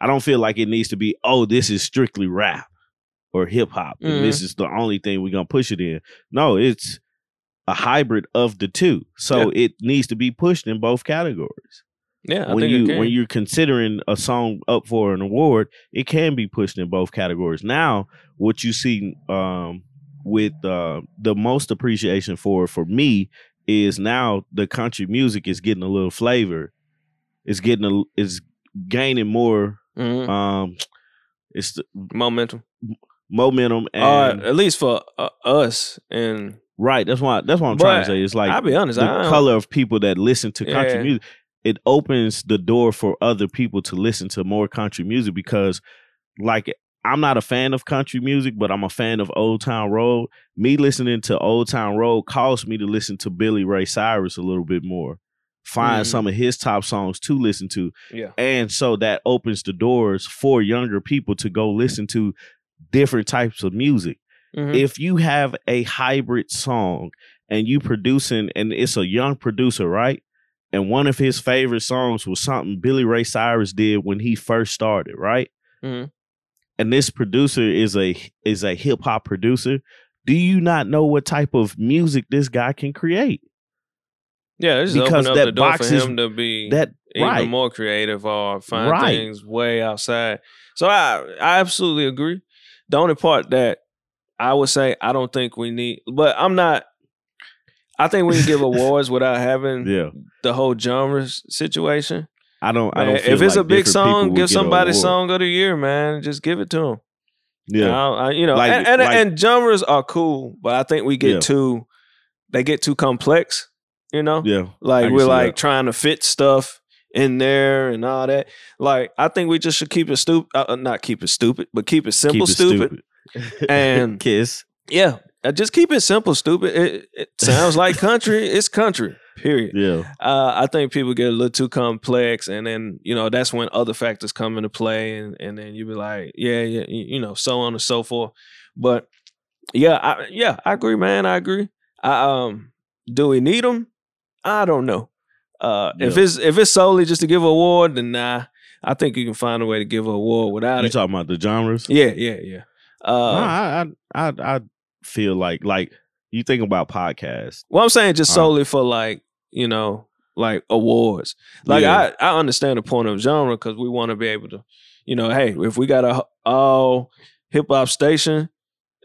I don't feel like it needs to be. Oh, this is strictly rap or hip hop, Mm-hmm. and this is the only thing we're gonna push it in. No, it's a hybrid of the two, so it needs to be pushed in both categories. Yeah, I when you when you're considering a song up for an award, it can be pushed in both categories. Now, what you see um, with uh, the most appreciation for for me is now the country music is getting a little flavor. It's getting a it's gaining more. Mhm. Um, it's the momentum. momentum and uh, at least for uh, us. And right. That's why that's what I'm trying to say. It's like I'll be honest, the color of people that listen to country Yeah. music it opens the door for other people to listen to more country music because like i'm not a fan of country music but i'm a fan of old town road. Me listening to old town road caused me to listen to billy ray cyrus a little bit more. Find Mhm. some of his top songs to listen to. Yeah, and so that opens the doors for younger people to go listen to different types of music. Mhm. if you have a hybrid song and you producing and it's a young producer right and one of his favorite songs was something billy ray cyrus did when he first started right Mhm. and this producer is a is a hip-hop producer do you not know what type of music this guy can create yeah, because that box is- him to be that even right more creative or find Right. things way outside. So I I absolutely agree. The only part that I would say I don't think we need, but I'm not. I think we can give [LAUGHS] awards without having yeah the whole genre situation. i don't i don't if it's like a big song, give somebody song of the year, man. Just give it to them. Yeah, Yeah. I, I- you know, Like- and, and, like- and genres are cool, but I think we get Yeah. too they get too complex. You know, Yeah. Like we're like that. trying to fit stuff in there and all that. Like I think we just should keep it stupid, uh, uh, not keep it stupid, but keep it simple, Keep it stupid. [LAUGHS] And- kiss. Yeah, uh, just keep it simple, stupid. It, it sounds like country. [LAUGHS] It's country. Period. Yeah. Uh, I think people get a little too complex, and then you know that's when other factors come into play, and and then you be like, yeah, yeah, you you know, so on and so forth. But yeah, I, yeah, I agree, man. I agree. I, um, do we need them? I don't know. Uh, if it's if it's solely just to give an award, then nah. I think you can find a way to give an award without it. You talking about the genres? Yeah, yeah, yeah. Uh, No, I, I I I feel like like you think about podcasts. Well, I'm saying just Uh. solely for like you know like awards. Like Yeah. I I understand the point of genre because we want to be able to, you know, hey, if we got a all hip hop station,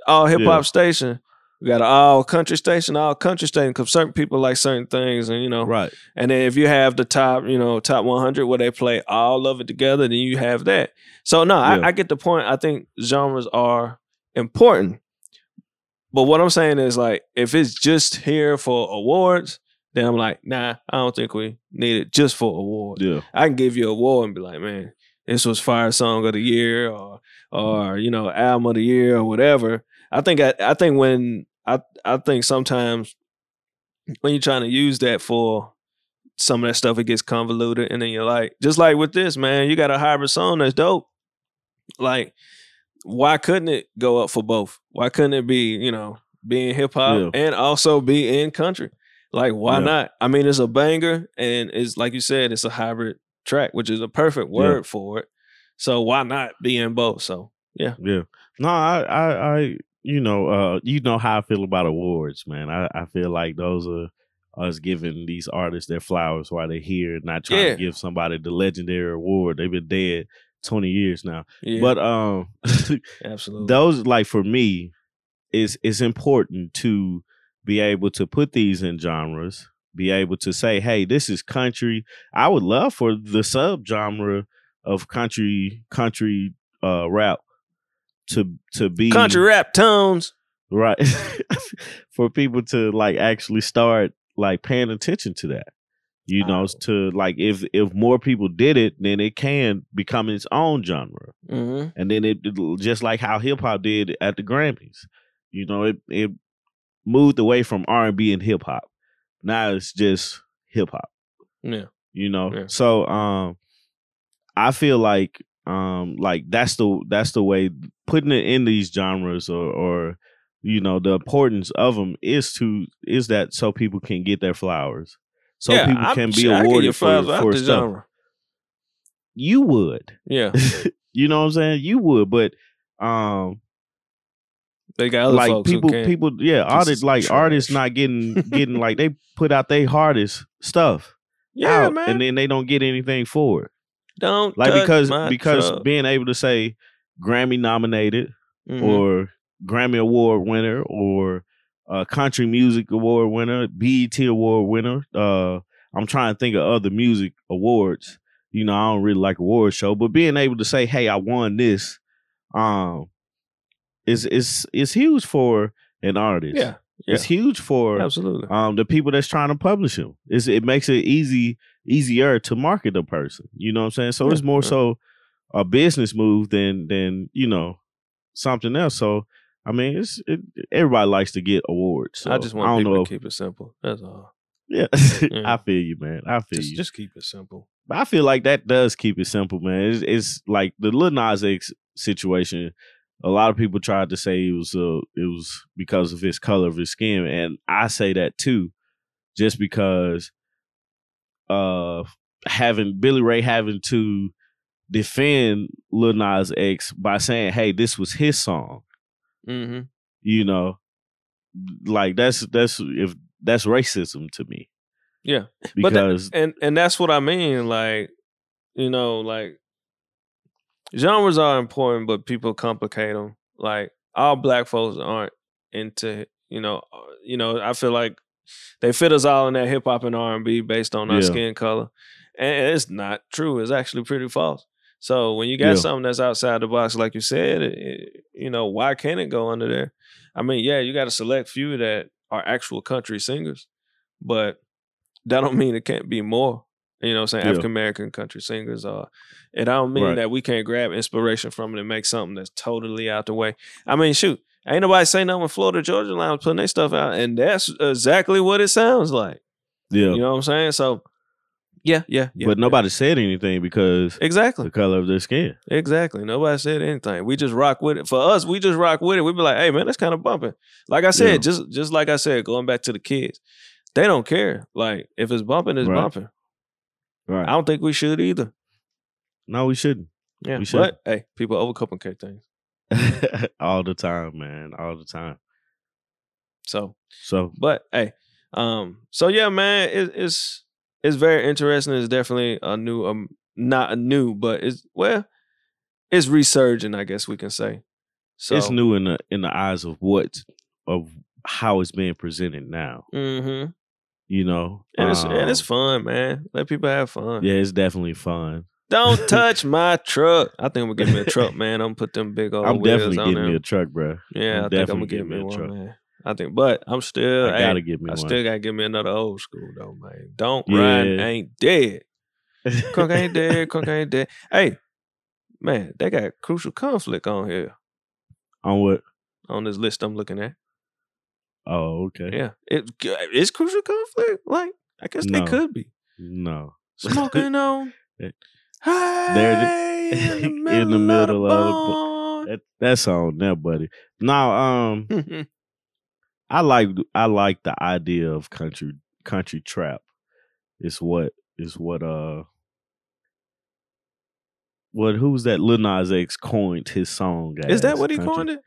all hip hop Yeah. station, we got an all country station, all country station because certain people like certain things, and you know, Right. and then if you have the top, you know, top 100 where they play all of it together, then you have that. So no, Yeah. I, I get the point. I think genres are important. But what I'm saying is like, if it's just here for awards, then I'm like, nah, I don't think we need it just for awards. Yeah. I can give you a award and be like, man, this was fire song of the year or or you know album of the year or whatever. I think I, I think when I I think sometimes when you're trying to use that for some of that stuff, it gets convoluted, and then you're like, just like with this man, you got a hybrid song that's dope. Like, why couldn't it go up for both? Why couldn't it be you know be in hip hop Yeah. and also be in country? Like, why Yeah. not? I mean, it's a banger, and it's like you said, it's a hybrid track, which is a perfect word for it. So why not be in both? So yeah. Yeah. No, I, I, I, you know, uh, you know how I feel about awards, man. I, I feel like those are us giving these artists their flowers while they're here, not trying Yeah. to give somebody the legendary award. They've been dead twenty years now. yeah, But um, [LAUGHS] absolutely. those like for me, is it's important to be able to put these in genres. Be able to say, "Hey, this is country." I would love for the subgenre of country country uh, rap to to be country rap tunes. right [LAUGHS] for people to like actually start like paying attention to that you know to like if if more people did it then it can become its own genre. Hmm and then it, it just like how hip-hop did at the grammys you know it it moved away from r&b and hip-hop now it's just hip-hop Yeah, you know? Yeah. so um i feel like um like that's the that's the way putting it in these genres or or you know the importance of them is to is that so people can get their flowers so yeah, people I'm- can be I awarded for, for stuff genre. you would Yeah, [LAUGHS] you know what i'm saying you would but um they got other like folks people people yeah artists like artists not getting getting like they put out their hardest stuff yeah, out man. and then they don't get anything for it don't like because because truck. being able to say Grammy nominated Mhm. or Grammy Award winner or uh, Country Music Award winner, BET Award winner. Uh, I'm trying to think of other music awards. You know, I don't really like award show, but being able to say, "Hey, I won this," um, is is is huge for an artist. yeah, it's huge for absolutely. um the people that's trying to publish him. It's, it makes it easy easier to market the person. You know what I'm saying? So Yeah, it's more yeah. so a business move than than you know something else. So I mean, it's it, everybody likes to get awards. So I just I want don't people know. to keep it simple. That's all. yeah, [LAUGHS] Yeah. I feel you, man. I feel Just, you. just keep it simple. But I feel like that does keep it simple, man. It's, it's like the Lil Nas X situation. A lot of people tried to say it was uh, it was because of his color of his skin, and I say that too, just because uh having Billy Ray having to defend Lil Nas X by saying, "Hey, this was his song," hmm you know, like that's that's if that's racism to me Yeah, But that- because and and that's what I mean. Like, you know, like genres are important, but people complicate them. Like all black folks aren't into, you know, uh, you know. I feel like they fit us all in that hip hop and R and B based on our Yeah. skin color, and it's not true. It's actually pretty false. So when you got Yeah. something that's outside the box, like you said, it, it- you know, why can't it go under there? I mean, yeah, you got a select few that are actual country singers, but that don't mean it can't be more. You know, what I'm saying Yeah. African American country singers are, and I don't mean Right. that we can't grab inspiration from it and make something that's totally out the way. I mean, shoot, ain't nobody saying nothing when Florida Georgia Line was putting their stuff out, and that's exactly what it sounds like. Yeah. You know what I'm saying? So, yeah, yeah, yeah. but yeah. nobody said anything because exactly. the color of their skin. Exactly. Nobody said anything. We just rock with it. For us, we just rock with it. We'd be like, hey man, that's kind of bumping. Like I said, Yeah. just just like I said, going back to the kids, they don't care. Like if it's bumping, it's Right. bumping. Right. I don't think we should either. no, we shouldn't. Yeah. We shouldn't. but hey, people overcomplicate things. [LAUGHS] All the time, man. All the time. So, So but hey, um, so yeah, man, it, it's it's very interesting. It's definitely a new, um, not a new, but it's well, it's resurging. I guess we can say. So it's new in the in the eyes of what of how it's being presented now. Mm-hmm. You know, And it's and it's Um, fun, man. Let people have fun. yeah, it's definitely fun. Don't [LAUGHS] touch my truck. I think I'm gonna get me a truck, [LAUGHS] man. I'm gonna put them big old I'm definitely getting there. me a truck, bro. yeah, I'm I think I'm gonna get me me a one, truck. man. I think, but I'm still. I gotta get me I one. still gotta give me another old school though, man. Don't Yeah. ain't dead. Crunk ain't dead. [LAUGHS] Crunk ain't dead. Hey, man, they got crucial conflict on here On what? on this list I'm looking at. Oh, okay. Yeah, it is crucial conflict. Like I guess No. they could be No. [LAUGHS] smoking on. Hey, in the [LAUGHS] in the middle, middle of of the the. That, that's on there, buddy. Now, um, I like I like the idea of country country trap. It's what is what uh what who's that Lil Nas X coined his song Is that what he country- coined it?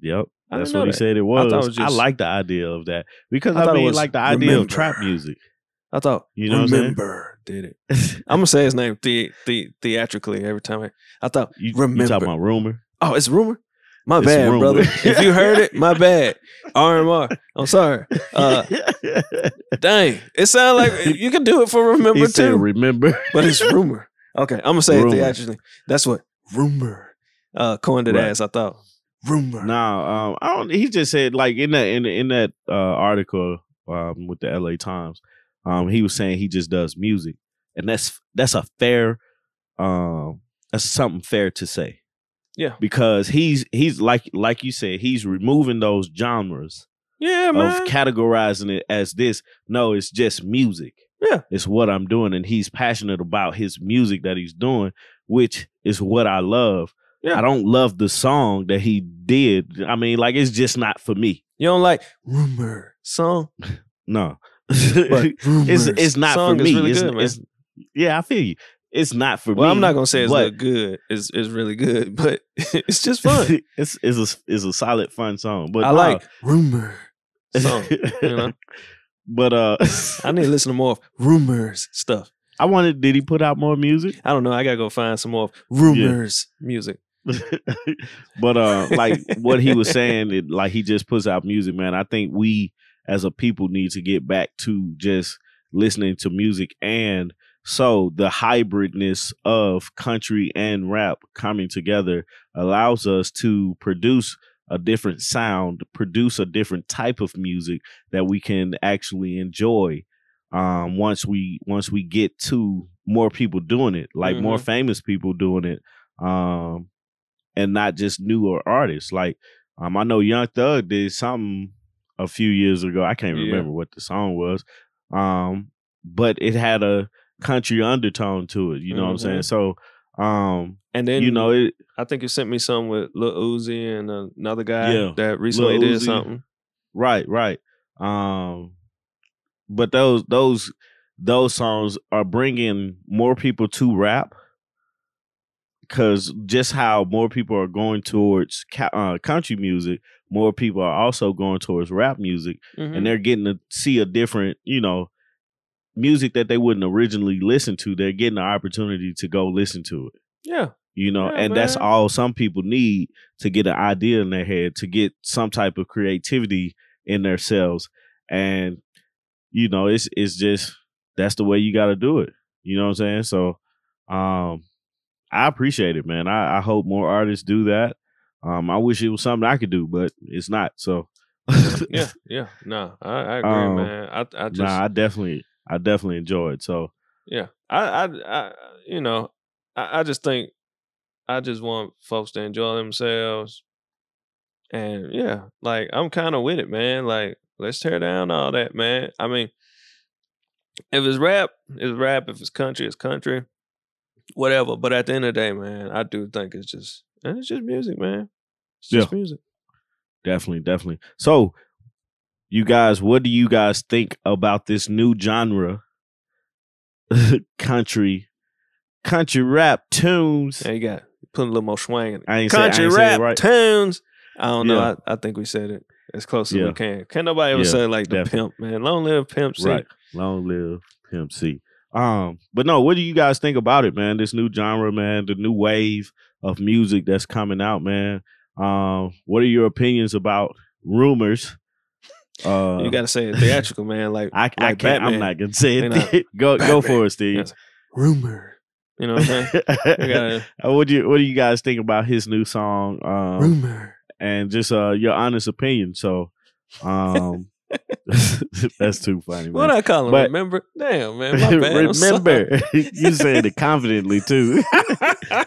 Yep. I That's what he said it was. I, it was just- like the idea of that because I I, mean, like the idea of trap music. I thought. You know what I'm saying? remember did it. [LAUGHS] I'm gonna say his name the, the, theatrically every time. I, I thought. You, remember. you remember. talking about rumor? Oh, it's rumor. My It's bad, rumor. brother. if you heard it, my bad. RMR. I'm sorry. Uh, dang, it sounds like [LAUGHS] you can do it for remember he said, too, "Remember." but it's rumor. Okay, I'm gonna say Rumor. it theatrically. That's what rumor uh, coined it Right. as. I thought rumor. No, um, I don't. He just said like in that in in that uh, article um, with the L.A. Times, um, he was saying he just does music, and that's that's a fair, um, that's something fair to say Yeah. because he's he's like like you said he's removing those genres Yeah, man. of categorizing it as this. No, it's just music. Yeah. It's what I'm doing. And he's passionate about his music that he's doing, which is what I love. Yeah. I don't love the song that he did. I mean, like it's just not for me. you don't like rumor song, [LAUGHS] No. but [LAUGHS] it's it's not for me. really it's, good, it's- yeah, I feel you. It's not for Well, me. I'm not gonna say it's but look good. It's it's really good, [LAUGHS] but [LAUGHS] it's just fun. [LAUGHS] it's it's a it's a solid fun song. But I no. like rumor song. You know, but uh I need to listen to more of rumors stuff. I wanted did he put out more music? I don't know. I gotta go find some more of rumors music. but uh like what he was saying it, like he just puts out music man i think we as a people need to get back to just listening to music and so the hybridness of country and rap coming together allows us to produce a different sound produce a different type of music that we can actually enjoy um once we once we get to more people doing it like more Mhm. famous people doing it um and not just newer artists. Like um, I know Young Thug did something a few years ago. I can't Yeah. remember what the song was, um, but it had a country undertone to it. You know what I'm saying? So, um, And then you know, it I think you sent me some with Lil Uzi and another guy Yeah, that recently did something. right, right. Um, but those those those songs are bringing more people to rap because just how more people are going towards ca- uh, country music, more people are also going towards rap music. Mhm. and they're getting to see a different, you know, music that they wouldn't originally listen to. They're getting the opportunity to go listen to it, yeah, you know, Yeah, and that's all some people need to get an idea in their head, to get some type of creativity in themselves. And, you know, it's it's just that's the way you gotta do it. You know what I'm saying? So um I appreciate it, man. I, I hope more artists do that. Um, I wish it was something I could do, but it's not. So yeah, yeah. No, I, I agree, [LAUGHS] Um, man. I I just nah, I definitely, I definitely enjoyed. It. So yeah. I I I you know, I, I just think I just want folks to enjoy themselves. And yeah, like I'm kind of with it, man. Like let's tear down all that, man. I mean, if it's rap, it's rap. If it's country, it's country. Whatever. But at the end of the day, man, I do think it's just and it's just music, man. It's just music. definitely, definitely. So, you guys, what do you guys think about this new genre, [LAUGHS] country, country rap tunes? There you got Putting a little more swing in it. I ain't say- I country ain't rap right. tunes. I don't know. Yeah. I, I think we said it as close as Yeah. we can. Can nobody ever Yeah, say like the definitely. pimp, man? Long live Pimp C. Right. Long live Pimp C. Um, but no, what do you guys think about it, man? This new genre, man, the new wave of music that's coming out, man. Um, what are your opinions about rumors? Uh, you got to say it theatrical, man. Like I, I can't. I'm not gonna say You know, it. [LAUGHS] go [LAUGHS] go for it, Steve. Yes. rumor. You know what I'm saying? Gotta, [LAUGHS] Uh, what do you What do you guys think about his new song? Um, rumor. and just uh your honest opinion. So, um, [LAUGHS] that's too funny. What I call him? But- remember? Damn, man. My [LAUGHS] bad. Remember, [LAUGHS] you said it confidently too.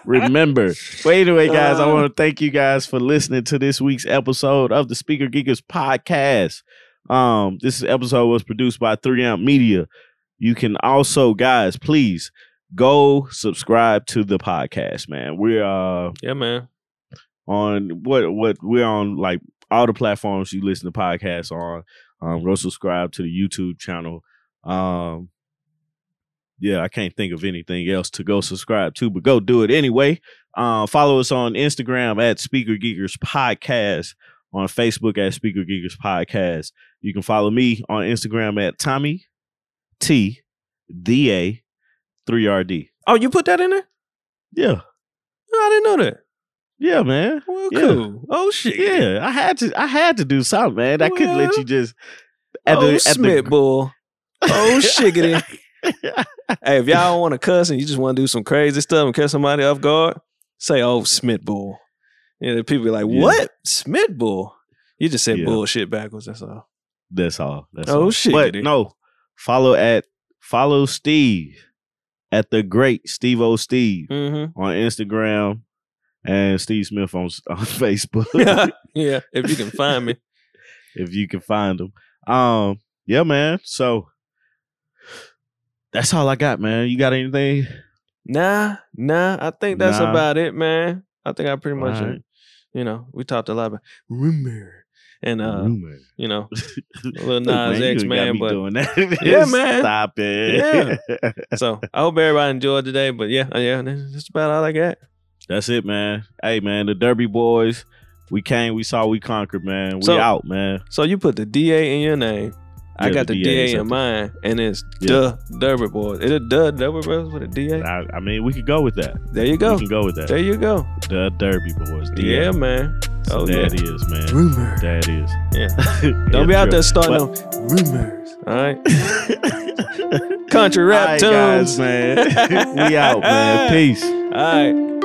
Remember. Well, anyway, guys, I Uh. want to thank you guys for listening to this week's episode of the Speaker Geekers podcast. Um, this episode was produced by 3 Media. You can also, guys, please go subscribe to the podcast, man. We're uh yeah, man. on what what we're on like all the platforms you listen to podcasts on. Um, go subscribe to the YouTube channel. Um, yeah, I can't think of anything else to go subscribe to, but go do it anyway. Uh, follow us on Instagram at Speaker Geekers Podcast, on Facebook at Speaker Geekers Podcast. You can follow me on Instagram at Tommy T D A three R D. Oh, you put that in there? Yeah, Oh, I didn't know that. Yeah, man. Well, Yeah. cool. Oh shit. Yeah, I had to. I had to do something, man. I couldn't let you just. At oh, Smith bull. Oh, [LAUGHS] shiggity. [LAUGHS] Hey, if y'all want to cuss and you just want to do some crazy stuff and catch somebody off guard, say, "Oh, Smith bull." Yeah, the people be like, Yeah. "What Smith bull?" You just said Yeah. bullshit backwards. That's all. That's all. That's Oh, all. shit, But no, follow at follow Steve at the great Steve O Steve Mm-hmm. on Instagram and Steve Smith on [LAUGHS] on Facebook [LAUGHS] yeah, if you can find me. [LAUGHS] if you can find them. Um, yeah, man. So that's all I got, man. You got anything? Nah, nah. I think that's Nah. about it, man. I think I pretty much, Alright. you know, we talked a lot about rumor and uh, Rumor. you know, Look, Nas you X, man, but- doing that. Yeah, man. Stop it. Yeah. so I hope everybody enjoyed today. But yeah, uh, yeah, that's about all I got. That's it, man. Hey, man, the Derby boys. We came, we saw, we conquered, man. We So- out, man. So you put the DA in your name. I got the the, DA DA, in mine, and it's Yeah. duh Derby Boys. Is it duh Derby Boys with a DA? I, I mean, we could go with that. There you go. We can go with that. There you go. The Derby boys. The Yeah, man. So Oh, that yeah. is, man. Rumor. That is. Yeah. [LAUGHS] Don't be out there starting no rumors. All right. [LAUGHS] Country rap All right, tunes. guys, man. [LAUGHS] we out, man. Peace. All right.